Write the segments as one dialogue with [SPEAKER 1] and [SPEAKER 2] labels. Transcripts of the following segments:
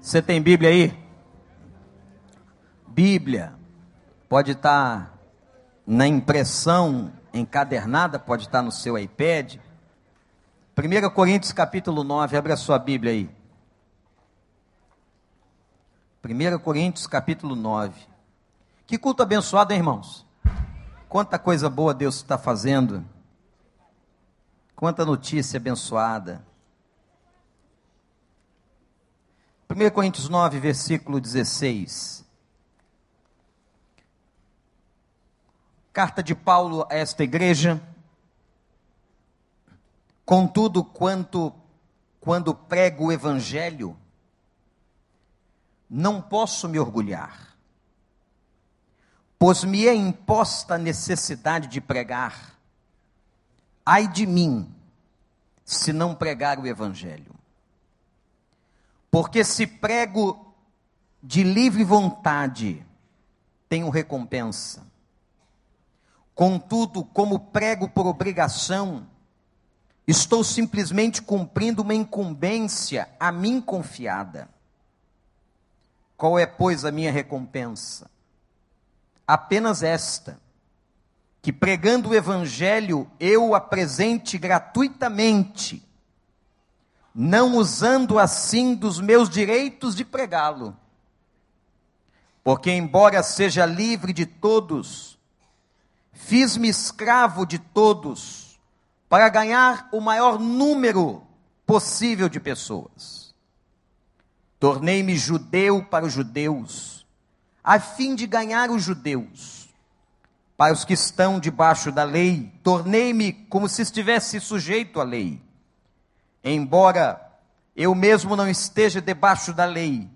[SPEAKER 1] Você tem Bíblia aí? Bíblia pode estar na impressão encadernada, pode estar no seu iPad. 1 Coríntios capítulo 9, abre a sua Bíblia aí. 1 Coríntios capítulo 9. Que culto abençoado, hein, irmãos? Quanta coisa boa Deus está fazendo. Quanta notícia abençoada. 1 Coríntios 9, versículo 16. Carta de Paulo a esta igreja. Contudo, quanto quando prego o evangelho, não posso me orgulhar, pois me é imposta a necessidade de pregar. Ai de mim, se não pregar o evangelho. Porque se prego de livre vontade, tenho recompensa. Contudo, como prego por obrigação, estou simplesmente cumprindo uma incumbência a mim confiada. Qual é, pois, a minha recompensa? Apenas esta: que pregando o Evangelho eu o apresente gratuitamente, não usando assim dos meus direitos de pregá-lo. Porque, embora seja livre de todos, Fiz-me escravo de todos para ganhar o maior número possível de pessoas. Tornei-me judeu para os judeus, a fim de ganhar os judeus. Para os que estão debaixo da lei, tornei-me como se estivesse sujeito à lei. Embora eu mesmo não esteja debaixo da lei,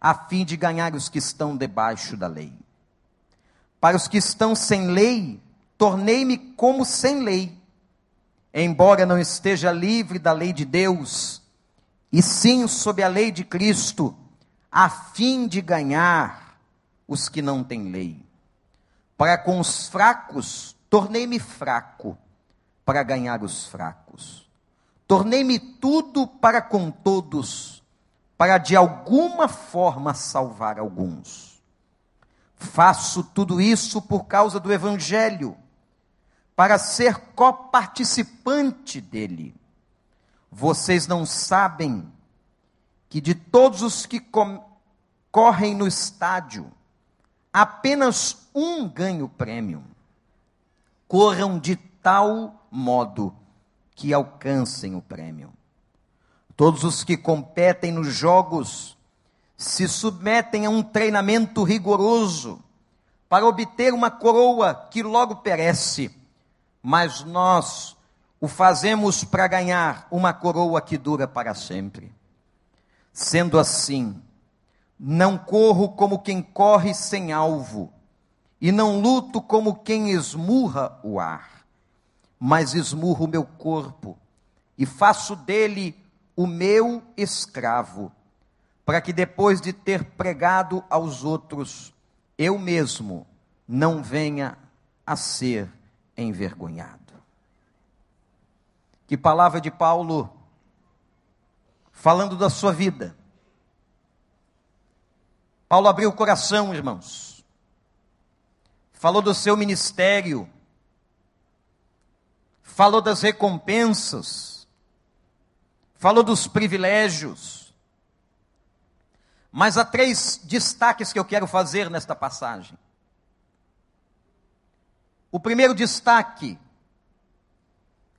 [SPEAKER 1] a fim de ganhar os que estão debaixo da lei. Para os que estão sem lei, tornei-me como sem lei, embora não esteja livre da lei de Deus, e sim sob a lei de Cristo, a fim de ganhar os que não têm lei. Para com os fracos, tornei-me fraco, para ganhar os fracos. Tornei-me tudo para com todos, para de alguma forma salvar alguns. Faço tudo isso por causa do Evangelho, para ser coparticipante dele. Vocês não sabem que de todos os que correm no estádio, apenas um ganha o prêmio. Corram de tal modo que alcancem o prêmio. Todos os que competem nos jogos se submetem a um treinamento rigoroso para obter uma coroa que logo perece, mas nós o fazemos para ganhar uma coroa que dura para sempre. Sendo assim, não corro como quem corre sem alvo, e não luto como quem esmurra o ar, mas esmurro o meu corpo e faço dele o meu escravo para que depois de ter pregado aos outros, eu mesmo não venha a ser envergonhado. Que palavra de Paulo, falando da sua vida. Paulo abriu o coração, irmãos. Falou do seu ministério. Falou das recompensas. Falou dos privilégios mas há três destaques que eu quero fazer nesta passagem. O primeiro destaque,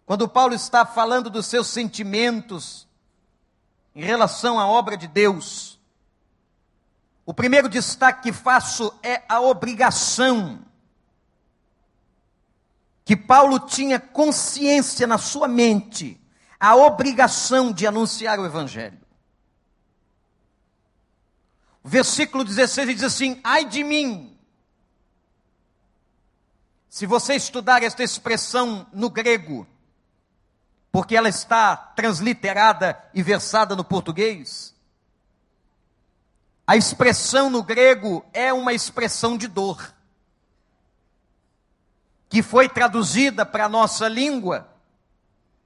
[SPEAKER 1] quando Paulo está falando dos seus sentimentos em relação à obra de Deus, o primeiro destaque que faço é a obrigação que Paulo tinha consciência na sua mente, a obrigação de anunciar o Evangelho. Versículo 16 diz assim: Ai de mim. Se você estudar esta expressão no grego, porque ela está transliterada e versada no português, a expressão no grego é uma expressão de dor, que foi traduzida para a nossa língua.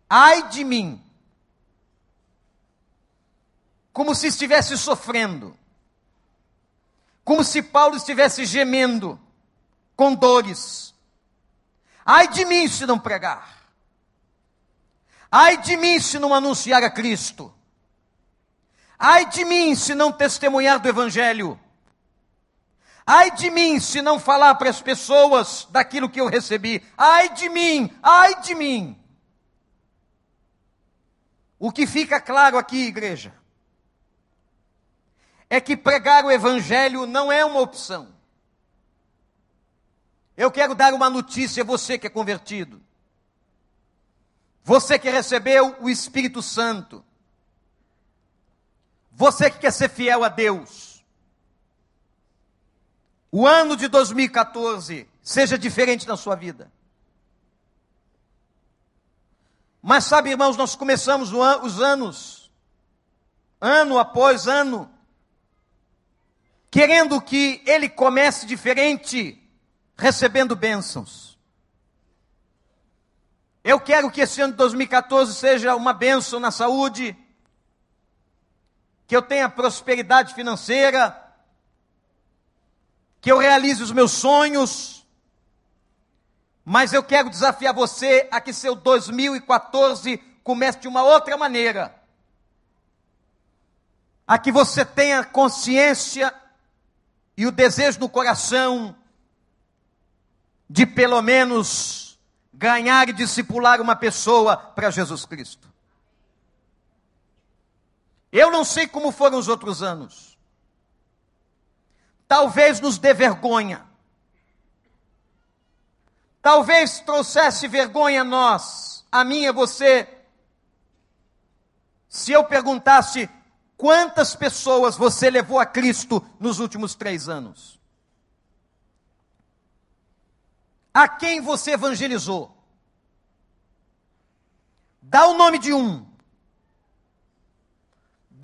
[SPEAKER 1] Ai de mim. como se estivesse sofrendo, como se Paulo estivesse gemendo, com dores. Ai de mim se não pregar. Ai de mim se não anunciar a Cristo. Ai de mim se não testemunhar do Evangelho. Ai de mim se não falar para as pessoas daquilo que eu recebi. Ai de mim, ai de mim. O que fica claro aqui, igreja, é que pregar o Evangelho não é uma opção. Eu quero dar uma notícia a você que é convertido. Você que recebeu o Espírito Santo. Você que quer ser fiel a Deus. O ano de 2014 seja diferente na sua vida. Mas sabe, irmãos, nós começamos os anos, ano após ano, querendo que ele comece diferente, recebendo bênçãos. Eu quero que esse ano de 2014 seja uma bênção na saúde, que eu tenha prosperidade financeira, que eu realize os meus sonhos, mas eu quero desafiar você a que seu 2014 comece de uma outra maneira. A que você tenha consciência e o desejo no coração de pelo menos ganhar e discipular uma pessoa para Jesus Cristo. Eu não sei como foram os outros anos. Talvez nos dê vergonha. Talvez trouxesse vergonha a nós, a mim a você. Se eu perguntasse quantas pessoas você levou a Cristo nos últimos três anos? A quem você evangelizou? Dá o nome de um.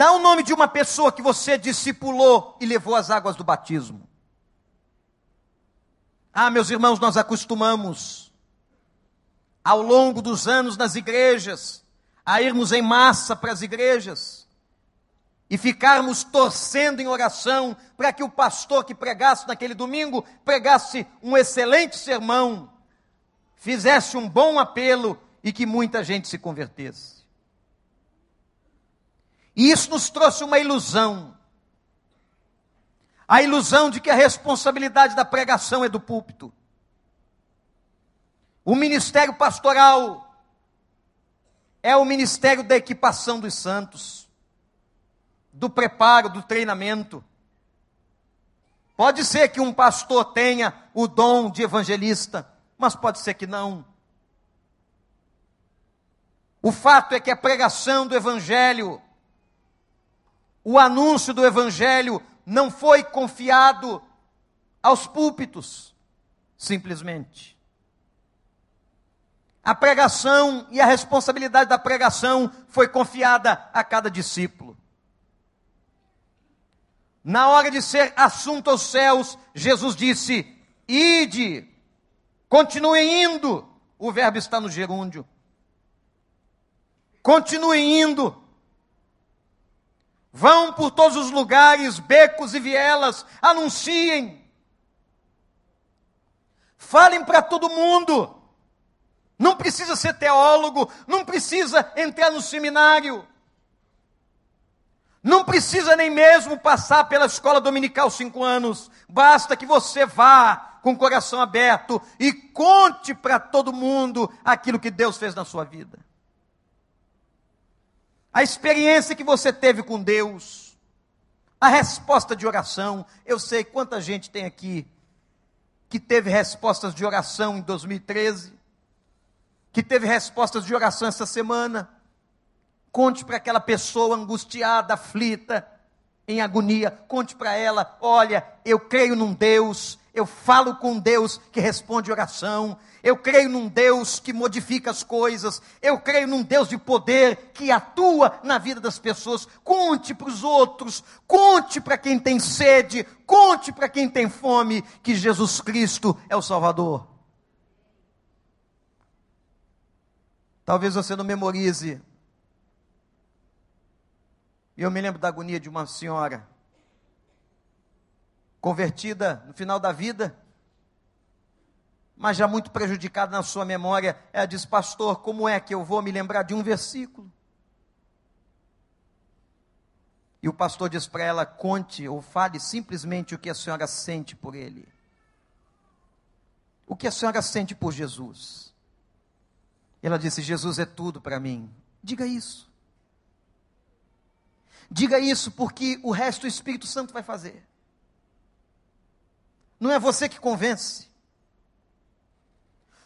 [SPEAKER 1] Dá o nome de uma pessoa que você discipulou e levou as águas do batismo. Ah, meus irmãos, nós acostumamos, ao longo dos anos nas igrejas, a irmos em massa para as igrejas e ficarmos torcendo em oração para que o pastor que pregasse naquele domingo pregasse um excelente sermão, fizesse um bom apelo e que muita gente se convertesse. E isso nos trouxe uma ilusão. A ilusão de que a responsabilidade da pregação é do púlpito. O ministério pastoral é o ministério da equipação dos santos, do preparo, do treinamento. Pode ser que um pastor tenha o dom de evangelista, mas pode ser que não. O fato é que a pregação do evangelho o anúncio do Evangelho não foi confiado aos púlpitos, simplesmente. A pregação e a responsabilidade da pregação foi confiada a cada discípulo. Na hora de ser assunto aos céus, Jesus disse: Ide, continuem indo. O verbo está no gerúndio. Continuem indo. Vão por todos os lugares, becos e vielas, anunciem. Falem para todo mundo. Não precisa ser teólogo, não precisa entrar no seminário. Não precisa nem mesmo passar pela escola dominical cinco anos. Basta que você vá com o coração aberto e conte para todo mundo aquilo que Deus fez na sua vida a experiência que você teve com Deus, a resposta de oração. Eu sei quanta gente tem aqui que teve respostas de oração em 2013, que teve respostas de oração essa semana. Conte para aquela pessoa angustiada, aflita, em agonia, conte para ela: olha, eu creio num Deus, eu falo com Deus que responde oração, eu creio num Deus que modifica as coisas. Eu creio num Deus de poder que atua na vida das pessoas. Conte para os outros, conte para quem tem sede, conte para quem tem fome que Jesus Cristo é o Salvador. Talvez você não memorize eu me lembro da agonia de uma senhora, convertida no final da vida, mas já muito prejudicada na sua memória. Ela diz: Pastor, como é que eu vou me lembrar de um versículo? E o pastor diz para ela: conte ou fale simplesmente o que a senhora sente por ele. O que a senhora sente por Jesus? Ela disse: Jesus é tudo para mim. Diga isso. Diga isso, porque o resto o Espírito Santo vai fazer. Não é você que convence.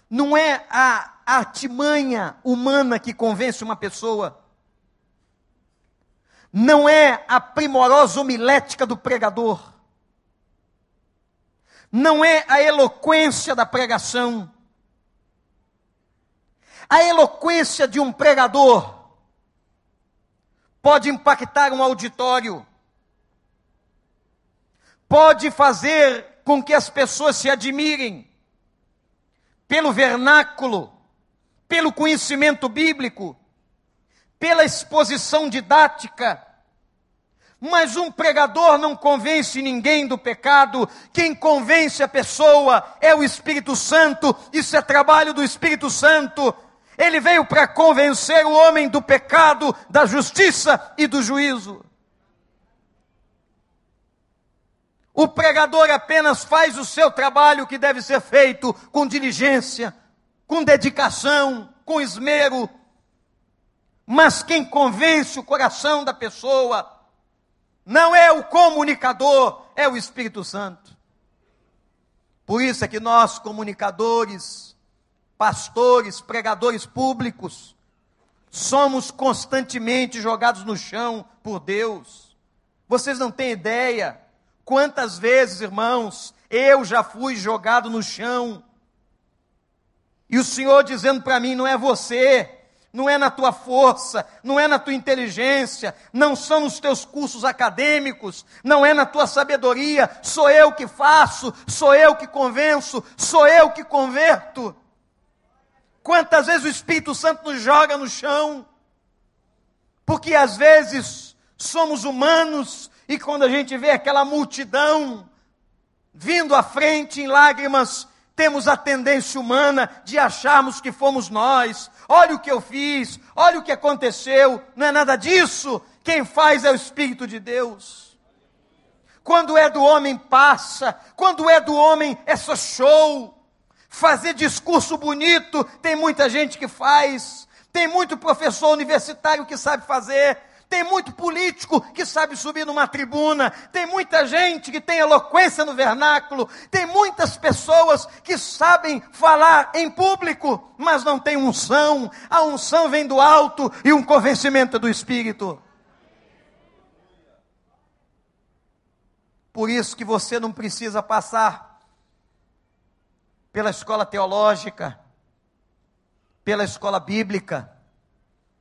[SPEAKER 1] Não é a artimanha humana que convence uma pessoa não é a primorosa homilética do pregador, não é a eloquência da pregação. A eloquência de um pregador pode impactar um auditório, pode fazer com que as pessoas se admirem pelo vernáculo, pelo conhecimento bíblico, pela exposição didática. Mas um pregador não convence ninguém do pecado, quem convence a pessoa é o Espírito Santo, isso é trabalho do Espírito Santo. Ele veio para convencer o homem do pecado, da justiça e do juízo. O pregador apenas faz o seu trabalho que deve ser feito com diligência, com dedicação, com esmero, mas quem convence o coração da pessoa não é o comunicador, é o Espírito Santo. Por isso é que nós, comunicadores, pastores, pregadores públicos, somos constantemente jogados no chão por Deus. Vocês não têm ideia quantas vezes, irmãos, eu já fui jogado no chão. E o Senhor dizendo para mim: não é você, não é na tua força, não é na tua inteligência, não são nos teus cursos acadêmicos, não é na tua sabedoria, sou eu que faço, sou eu que convenço, sou eu que converto. Quantas vezes o Espírito Santo nos joga no chão? Porque às vezes somos humanos e quando a gente vê aquela multidão vindo à frente em lágrimas, temos a tendência humana de acharmos que fomos nós. Olha o que eu fiz, olha o que aconteceu. Não é nada disso. Quem faz é o Espírito de Deus. Quando é do homem, passa. Quando é do homem, é só show. Fazer discurso bonito, tem muita gente que faz. Tem muito professor universitário que sabe fazer. Tem muito político que sabe subir numa tribuna, tem muita gente que tem eloquência no vernáculo, tem muitas pessoas que sabem falar em público, mas não tem unção. A unção vem do alto e um convencimento do espírito. Por isso que você não precisa passar pela escola teológica, pela escola bíblica,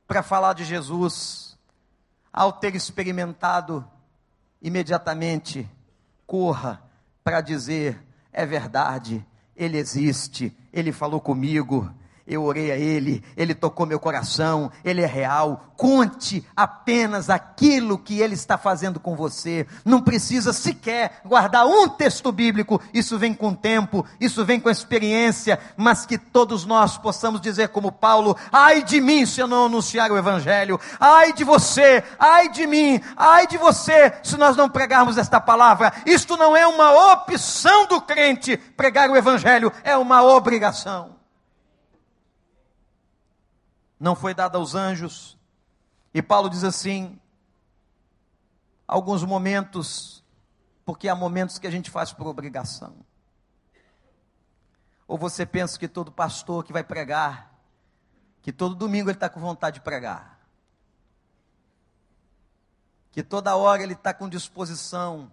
[SPEAKER 1] para falar de Jesus ao ter experimentado, imediatamente corra para dizer: é verdade, Ele existe, Ele falou comigo, eu orei a Ele, Ele tocou meu coração, Ele é real. Conte apenas aquilo que Ele está fazendo com você. Não precisa sequer guardar um texto bíblico, isso vem com tempo, isso vem com experiência, mas que todos nós possamos dizer, como Paulo: ai de mim se eu não anunciar o Evangelho, ai de você, ai de mim, ai de você, se nós não pregarmos esta palavra. Isto não é uma opção do crente, pregar o Evangelho é uma obrigação não foi dada aos anjos. E Paulo diz assim: alguns momentos, porque há momentos que a gente faz por obrigação. Ou você pensa que todo pastor que vai pregar, que todo domingo ele está com vontade de pregar, que toda hora ele está com disposição,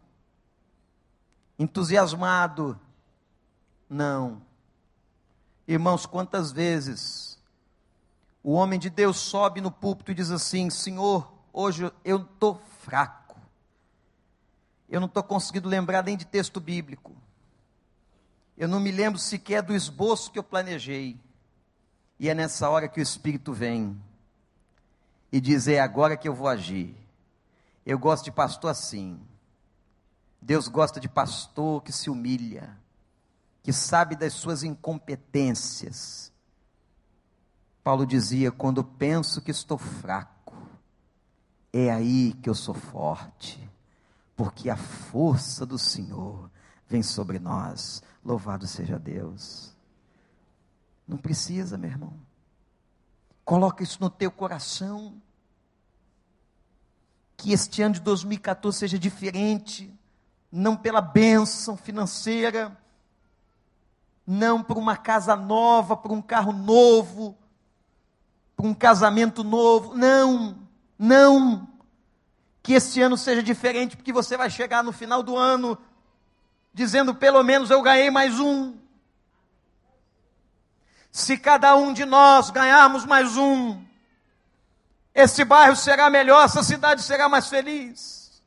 [SPEAKER 1] entusiasmado. Não. Irmãos, quantas vezes o homem de Deus sobe no púlpito e diz assim: Senhor, hoje eu estou fraco. Eu não estou conseguindo lembrar nem de texto bíblico. Eu não me lembro sequer do esboço que eu planejei. E é nessa hora que o Espírito vem e diz: É agora que eu vou agir. Eu gosto de pastor assim. Deus gosta de pastor que se humilha, que sabe das suas incompetências. Paulo dizia: quando penso que estou fraco, é aí que eu sou forte, porque a força do Senhor vem sobre nós. Louvado seja Deus. Não precisa, meu irmão. Coloca isso no teu coração. Que este ano de 2014 seja diferente, não pela bênção financeira, não por uma casa nova, por um carro novo, por um casamento novo. Não, não. Que este ano seja diferente, porque você vai chegar no final do ano dizendo: pelo menos eu ganhei mais um. Se cada um de nós ganharmos mais um, esse bairro será melhor, essa cidade será mais feliz.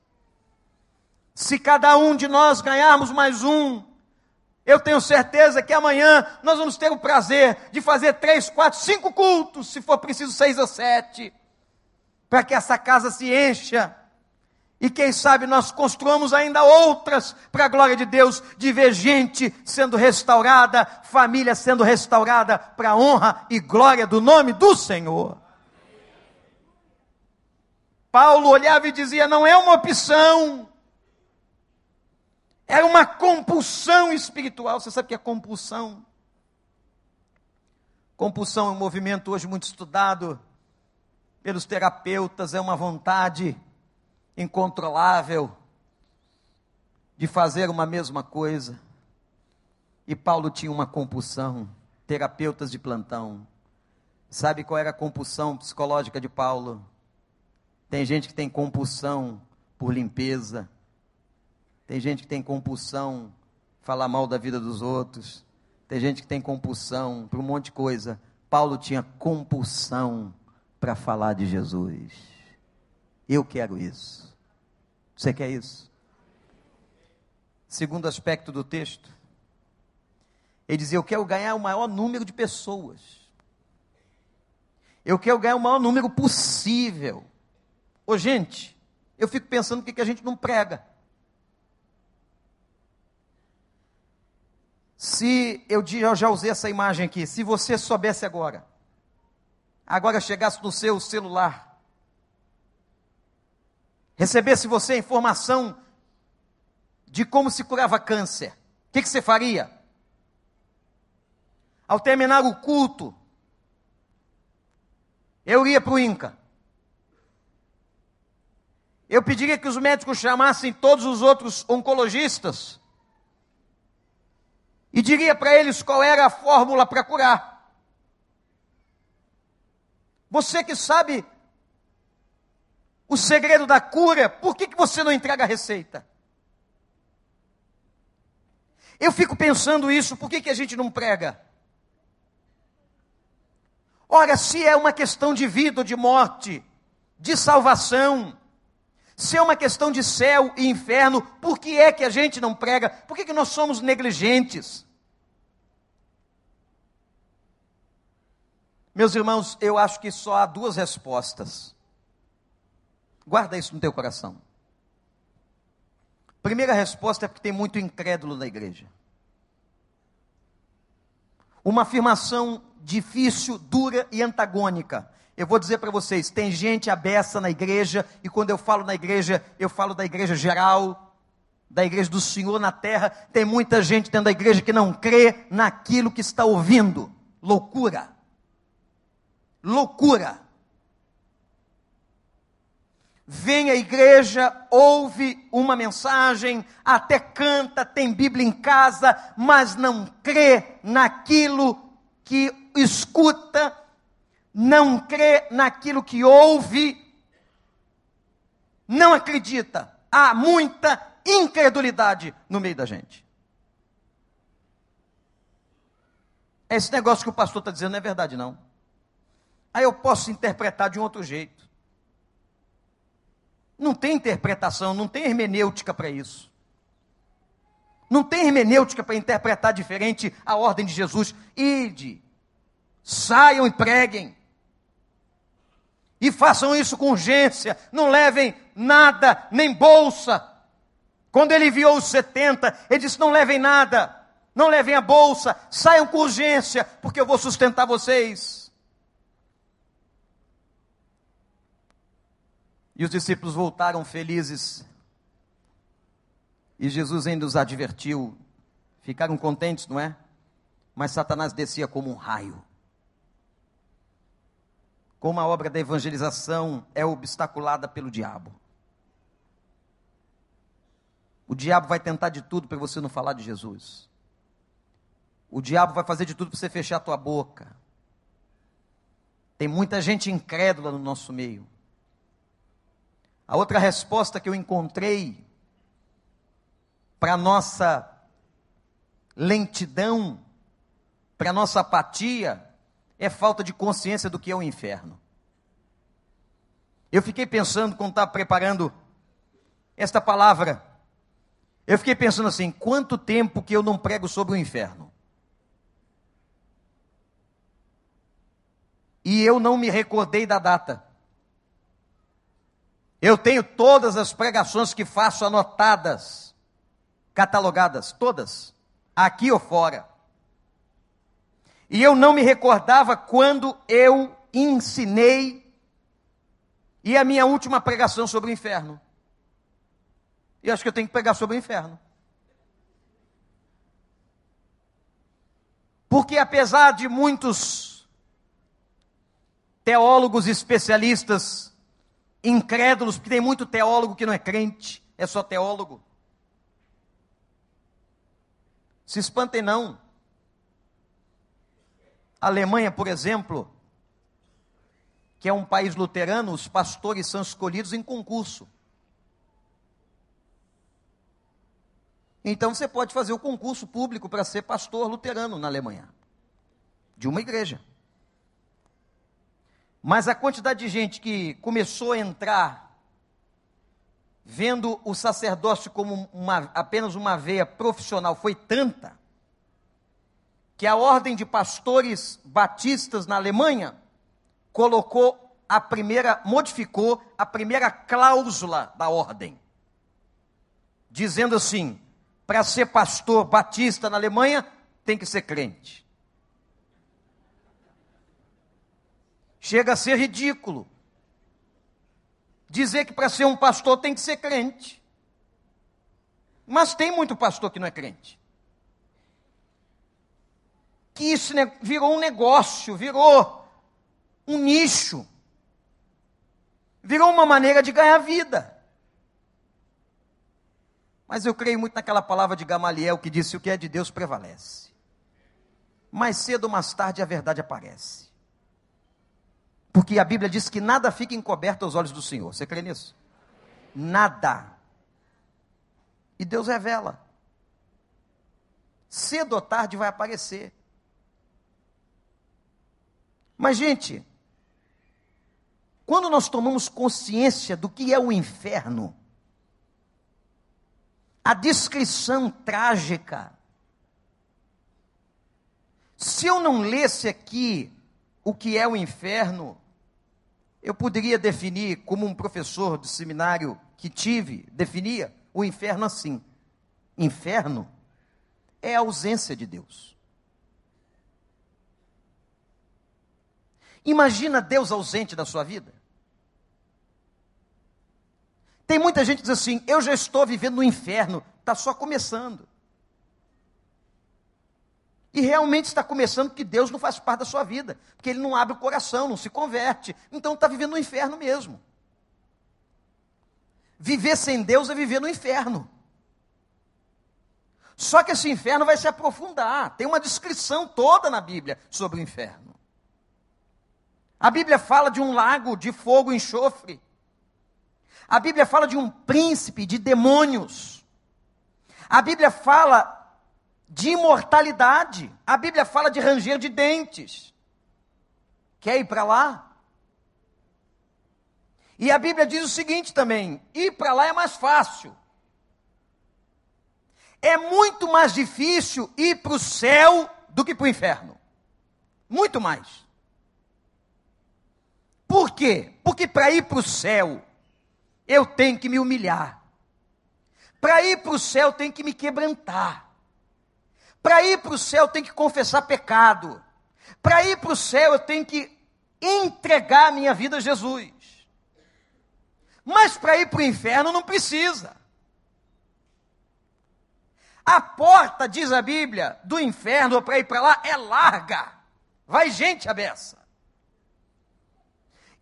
[SPEAKER 1] Se cada um de nós ganharmos mais um, eu tenho certeza que amanhã nós vamos ter o prazer de fazer três, quatro, cinco cultos, se for preciso seis ou sete, para que essa casa se encha e quem sabe nós construamos ainda outras para a glória de Deus, de ver gente sendo restaurada, família sendo restaurada para a honra e glória do nome do Senhor. Paulo olhava e dizia: não é uma opção, era uma compulsão espiritual. Você sabe o que é compulsão? Compulsão é um movimento hoje muito estudado pelos terapeutas, é uma vontade incontrolável de fazer uma mesma coisa. E Paulo tinha uma compulsão, terapeutas de plantão. Sabe qual era a compulsão psicológica de Paulo? Tem gente que tem compulsão por limpeza. Tem gente que tem compulsão falar mal da vida dos outros. Tem gente que tem compulsão por um monte de coisa. Paulo tinha compulsão para falar de Jesus. Eu quero isso. Você quer isso? Segundo aspecto do texto, ele dizia: Eu quero ganhar o maior número de pessoas. Eu quero ganhar o maior número possível. Ô, gente, eu fico pensando por que a gente não prega. Se eu já usei essa imagem aqui, se você soubesse agora, agora chegasse no seu celular, recebesse você a informação de como se curava câncer, o que, que você faria? Ao terminar o culto, eu ia para o INCA. Eu pediria que os médicos chamassem todos os outros oncologistas e diria para eles qual era a fórmula para curar. Você que sabe o segredo da cura, por que, que você não entrega a receita? Eu fico pensando isso, por que, que a gente não prega? Ora, se é uma questão de vida ou de morte, de salvação, se é uma questão de céu e inferno, por que é que a gente não prega? Por que, que nós somos negligentes? Meus irmãos, eu acho que só há duas respostas. Guarda isso no teu coração. Primeira resposta é porque tem muito incrédulo na igreja. Uma afirmação difícil, dura e antagônica. Eu vou dizer para vocês: tem gente abessa na igreja, e quando eu falo na igreja, eu falo da igreja geral, da igreja do Senhor na terra. Tem muita gente dentro da igreja que não crê naquilo que está ouvindo. Loucura. Loucura vem à igreja, ouve uma mensagem, até canta, tem Bíblia em casa, mas não crê naquilo que escuta, não crê naquilo que ouve, não acredita. Há muita incredulidade no meio da gente. Esse negócio que o pastor está dizendo não é verdade, não. Aí eu posso interpretar de um outro jeito. Não tem interpretação, não tem hermenêutica para isso. Não tem hermenêutica para interpretar diferente a ordem de Jesus. Ide, saiam e preguem. E façam isso com urgência. Não levem nada, nem bolsa. Quando ele enviou os 70, ele disse: Não levem nada, não levem a bolsa, saiam com urgência, porque eu vou sustentar vocês. E os discípulos voltaram felizes. E Jesus ainda os advertiu. Ficaram contentes, não é? Mas Satanás descia como um raio. Como a obra da evangelização é obstaculada pelo diabo. O diabo vai tentar de tudo para você não falar de Jesus. O diabo vai fazer de tudo para você fechar a tua boca. Tem muita gente incrédula no nosso meio. A outra resposta que eu encontrei para nossa lentidão, para nossa apatia, é falta de consciência do que é o inferno. Eu fiquei pensando, quando estava preparando esta palavra, eu fiquei pensando assim: quanto tempo que eu não prego sobre o inferno? E eu não me recordei da data. Eu tenho todas as pregações que faço anotadas, catalogadas, todas, aqui ou fora. E eu não me recordava quando eu ensinei e a minha última pregação sobre o inferno. E acho que eu tenho que pregar sobre o inferno. Porque apesar de muitos teólogos especialistas incrédulos, porque tem muito teólogo que não é crente, é só teólogo. Se espantem não. A Alemanha, por exemplo, que é um país luterano, os pastores são escolhidos em concurso. Então você pode fazer o concurso público para ser pastor luterano na Alemanha, de uma igreja. Mas a quantidade de gente que começou a entrar, vendo o sacerdócio como uma, apenas uma veia profissional, foi tanta, que a ordem de pastores batistas na Alemanha colocou a primeira, modificou a primeira cláusula da ordem, dizendo assim: para ser pastor batista na Alemanha, tem que ser crente. Chega a ser ridículo. Dizer que para ser um pastor tem que ser crente. Mas tem muito pastor que não é crente. Que isso virou um negócio, virou um nicho. Virou uma maneira de ganhar vida. Mas eu creio muito naquela palavra de Gamaliel que disse: o que é de Deus prevalece. Mais cedo ou mais tarde a verdade aparece. Porque a Bíblia diz que nada fica encoberto aos olhos do Senhor. Você crê nisso? Nada. E Deus revela. Cedo ou tarde vai aparecer. Mas, gente, quando nós tomamos consciência do que é o inferno, a descrição trágica, se eu não lesse aqui o que é o inferno, eu poderia definir, como um professor de seminário que tive, definia o inferno assim: inferno é a ausência de Deus. Imagina Deus ausente da sua vida. Tem muita gente que diz assim: eu já estou vivendo no inferno, está só começando. E realmente está começando que Deus não faz parte da sua vida, porque ele não abre o coração, não se converte. Então está vivendo no inferno mesmo. Viver sem Deus é viver no inferno. Só que esse inferno vai se aprofundar. Tem uma descrição toda na Bíblia sobre o inferno. A Bíblia fala de um lago de fogo e enxofre. A Bíblia fala de um príncipe de demônios. A Bíblia fala de imortalidade. A Bíblia fala de ranger de dentes. Quer ir para lá? E a Bíblia diz o seguinte também: ir para lá é mais fácil. É muito mais difícil ir para o céu do que para o inferno. Muito mais. Por quê? Porque para ir para o céu, eu tenho que me humilhar. Para ir para o céu, eu tenho que me quebrantar. Para ir para o céu, eu tenho que confessar pecado. Para ir para o céu, eu tenho que entregar a minha vida a Jesus. Mas para ir para o inferno, não precisa. A porta, diz a Bíblia, do inferno para ir para lá é larga. Vai gente a beça.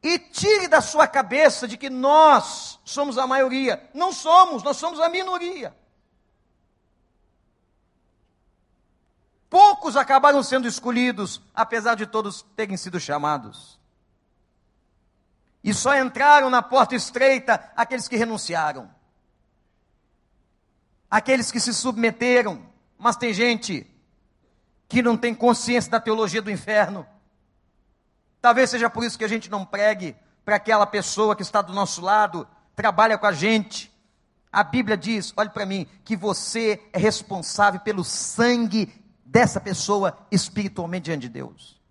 [SPEAKER 1] E tire da sua cabeça de que nós somos a maioria. Não somos, nós somos a minoria. Poucos acabaram sendo escolhidos, apesar de todos terem sido chamados. E só entraram na porta estreita aqueles que renunciaram. Aqueles que se submeteram. Mas tem gente que não tem consciência da teologia do inferno Talvez seja por isso que a gente não pregue para aquela pessoa que está do nosso lado, trabalha com a gente. A Bíblia diz, olhe para mim, que você é responsável pelo sangue dessa pessoa espiritualmente diante de Deus.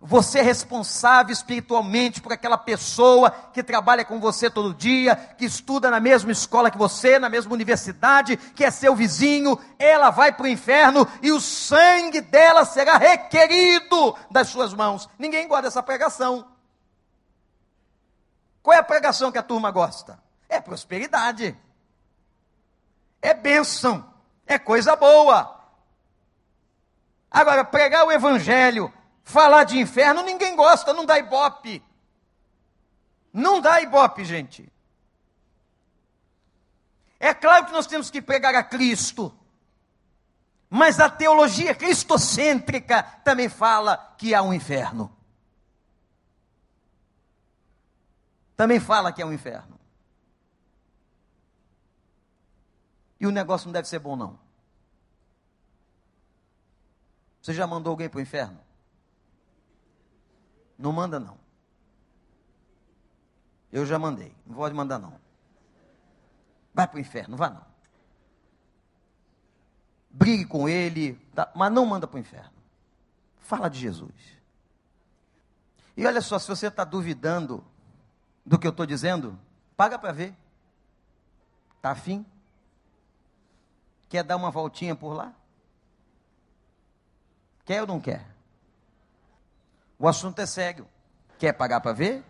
[SPEAKER 1] Você é responsável espiritualmente por aquela pessoa que trabalha com você todo dia, que estuda na mesma escola que você, na mesma universidade, que é seu vizinho. Ela vai para o inferno e o sangue dela será requerido das suas mãos. Ninguém gosta dessa pregação. Qual é a pregação que a turma gosta? É prosperidade, é bênção, é coisa boa. Agora, pregar o evangelho Falar de inferno ninguém gosta, não dá ibope. Não dá ibope, gente. É claro que nós temos que pregar a Cristo. Mas a teologia cristocêntrica também fala que há um inferno. Também fala que é um inferno. E o negócio não deve ser bom, não. Você já mandou alguém para o inferno? Não manda não. Eu já mandei, não pode mandar não. Vai para o inferno, não vá não. Brigue com ele, tá? mas não manda para o inferno. Fala de Jesus. E olha só, se você está duvidando do que eu estou dizendo, paga para ver. Está afim? Quer dar uma voltinha por lá? Quer ou não quer? O assunto é sério. Quer pagar para ver?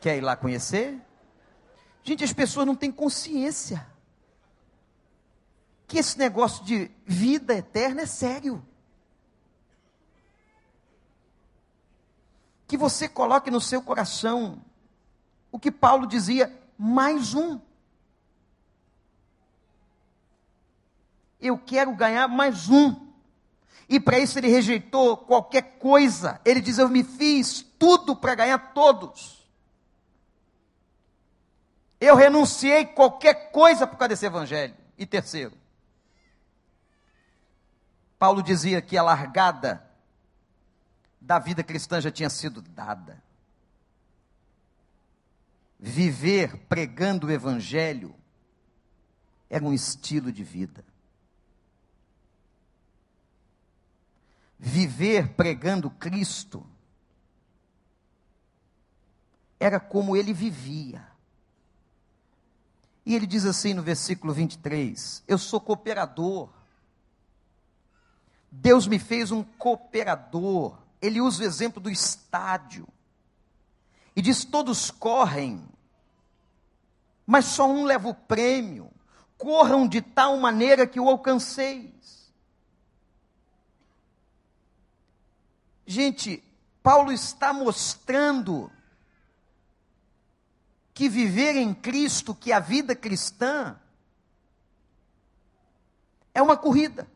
[SPEAKER 1] Quer ir lá conhecer? Gente, as pessoas não têm consciência que esse negócio de vida eterna é sério. Que você coloque no seu coração o que Paulo dizia, mais um. Eu quero ganhar mais um. E para isso ele rejeitou qualquer coisa. Ele diz: Eu me fiz tudo para ganhar todos. Eu renunciei qualquer coisa por causa desse evangelho. E terceiro, Paulo dizia que a largada da vida cristã já tinha sido dada. Viver pregando o evangelho era um estilo de vida. Viver pregando Cristo era como ele vivia. E ele diz assim no versículo 23: Eu sou cooperador. Deus me fez um cooperador. Ele usa o exemplo do estádio. E diz: Todos correm, mas só um leva o prêmio. Corram de tal maneira que o alcanceis. Gente, Paulo está mostrando que viver em Cristo, que a vida cristã, é uma corrida.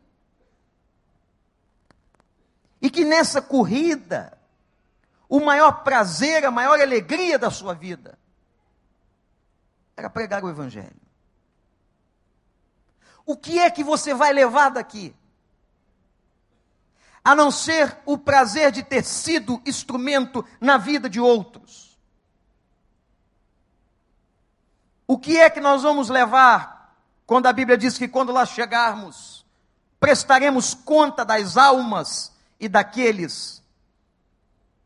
[SPEAKER 1] E que nessa corrida, o maior prazer, a maior alegria da sua vida era pregar o Evangelho. O que é que você vai levar daqui? A não ser o prazer de ter sido instrumento na vida de outros. O que é que nós vamos levar quando a Bíblia diz que quando lá chegarmos, prestaremos conta das almas e daqueles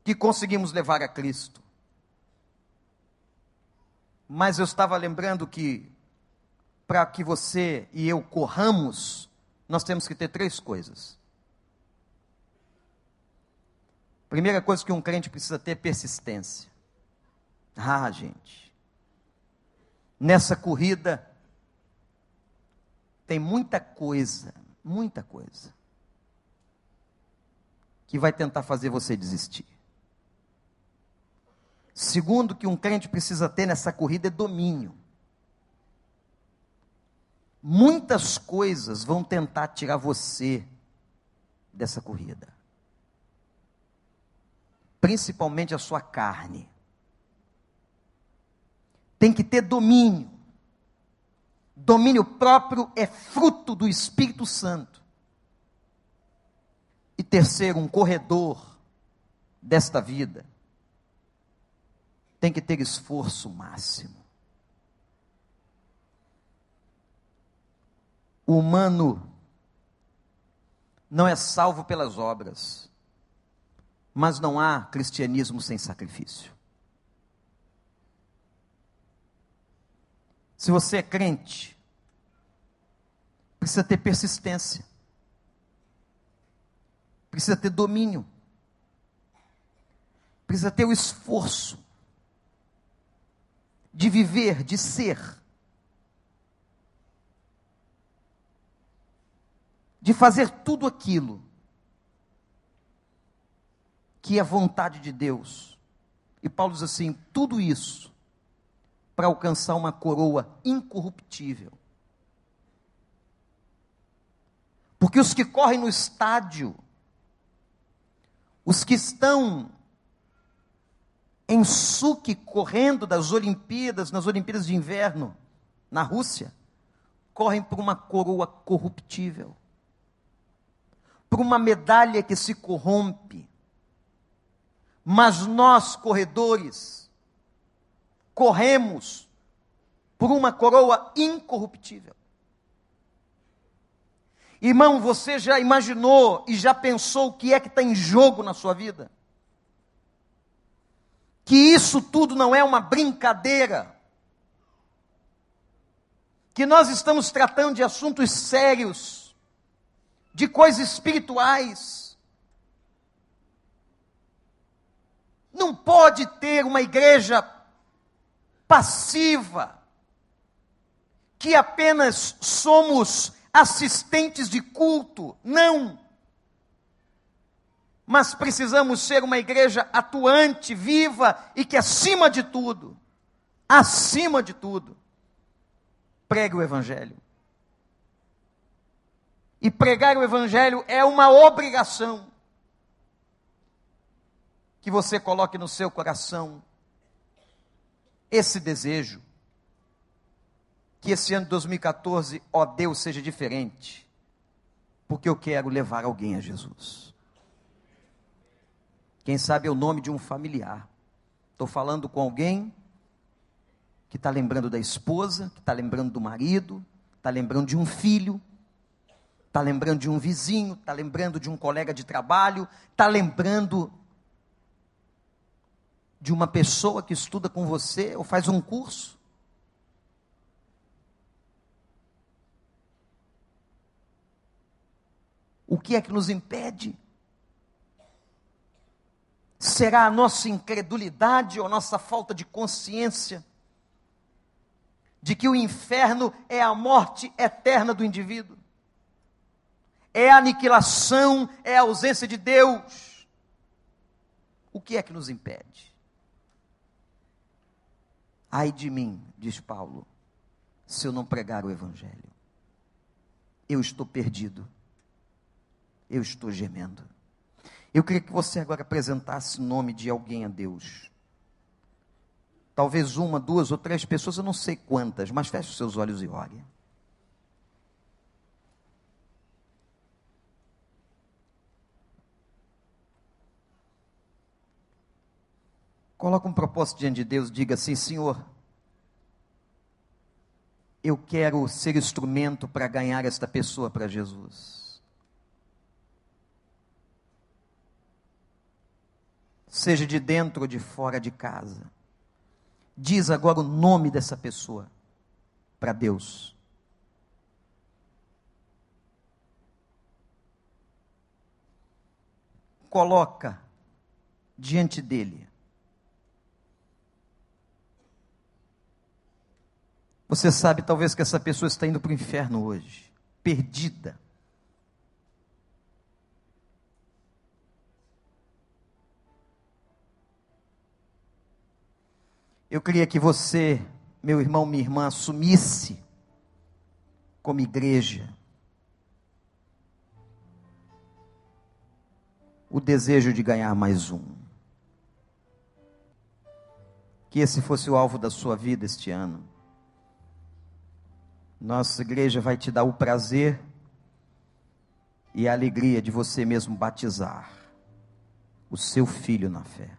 [SPEAKER 1] que conseguimos levar a Cristo? Mas eu estava lembrando que para que você e eu corramos, nós temos que ter três coisas. Primeira coisa que um crente precisa ter é persistência. Ah, gente. Nessa corrida tem muita coisa, muita coisa que vai tentar fazer você desistir. Segundo que um crente precisa ter nessa corrida é domínio. Muitas coisas vão tentar tirar você dessa corrida. Principalmente a sua carne. Tem que ter domínio. Domínio próprio é fruto do Espírito Santo. E terceiro, um corredor desta vida tem que ter esforço máximo. O humano não é salvo pelas obras, mas não há cristianismo sem sacrifício. Se você é crente, precisa ter persistência, precisa ter domínio, precisa ter o esforço de viver, de ser. De fazer tudo aquilo que é vontade de Deus. E Paulo diz assim: tudo isso para alcançar uma coroa incorruptível. Porque os que correm no estádio, os que estão em Suque correndo das Olimpíadas, nas Olimpíadas de Inverno, na Rússia, correm por uma coroa corruptível por uma medalha que se corrompe. Mas nós, corredores, corremos por uma coroa incorruptível. Irmão, você já imaginou e já pensou o que é que está em jogo na sua vida? Que isso tudo não é uma brincadeira. Que nós estamos tratando de assuntos sérios de coisas espirituais. Não pode ter uma igreja passiva, que apenas somos assistentes de culto. Não. Mas precisamos ser uma igreja atuante, viva e que, acima de tudo, acima de tudo, pregue o Evangelho. E pregar o Evangelho é uma obrigação. Que você coloque no seu coração esse desejo. Que esse ano de 2014, ó Deus, seja diferente. Porque eu quero levar alguém a Jesus. Quem sabe é o nome de um familiar. Estou falando com alguém que está lembrando da esposa, que está lembrando do marido, está lembrando de um filho, está lembrando de um vizinho, está lembrando de um colega de trabalho, está lembrando de uma pessoa que estuda com você ou faz um curso. O que é que nos impede? Será a nossa incredulidade ou a nossa falta de consciência de que o inferno é a morte eterna do indivíduo? é a aniquilação, é a ausência de Deus. O que é que nos impede? Ai de mim, diz Paulo, se eu não pregar o Evangelho. Eu estou perdido. Eu estou gemendo. Eu queria que você agora apresentasse o nome de alguém a Deus. Talvez uma, duas ou três pessoas, eu não sei quantas, mas feche os seus olhos e ore. Coloca um propósito diante de Deus, diga assim: Senhor, eu quero ser instrumento para ganhar esta pessoa para Jesus. Seja de dentro ou de fora de casa. Diz agora o nome dessa pessoa para Deus. Coloca diante dele. Você sabe talvez que essa pessoa está indo para o inferno hoje, perdida. Eu queria que você, meu irmão, minha irmã, assumisse como igreja o desejo de ganhar mais um. Que esse fosse o alvo da sua vida este ano. Nossa igreja vai te dar o prazer e a alegria de você mesmo batizar o seu filho na fé.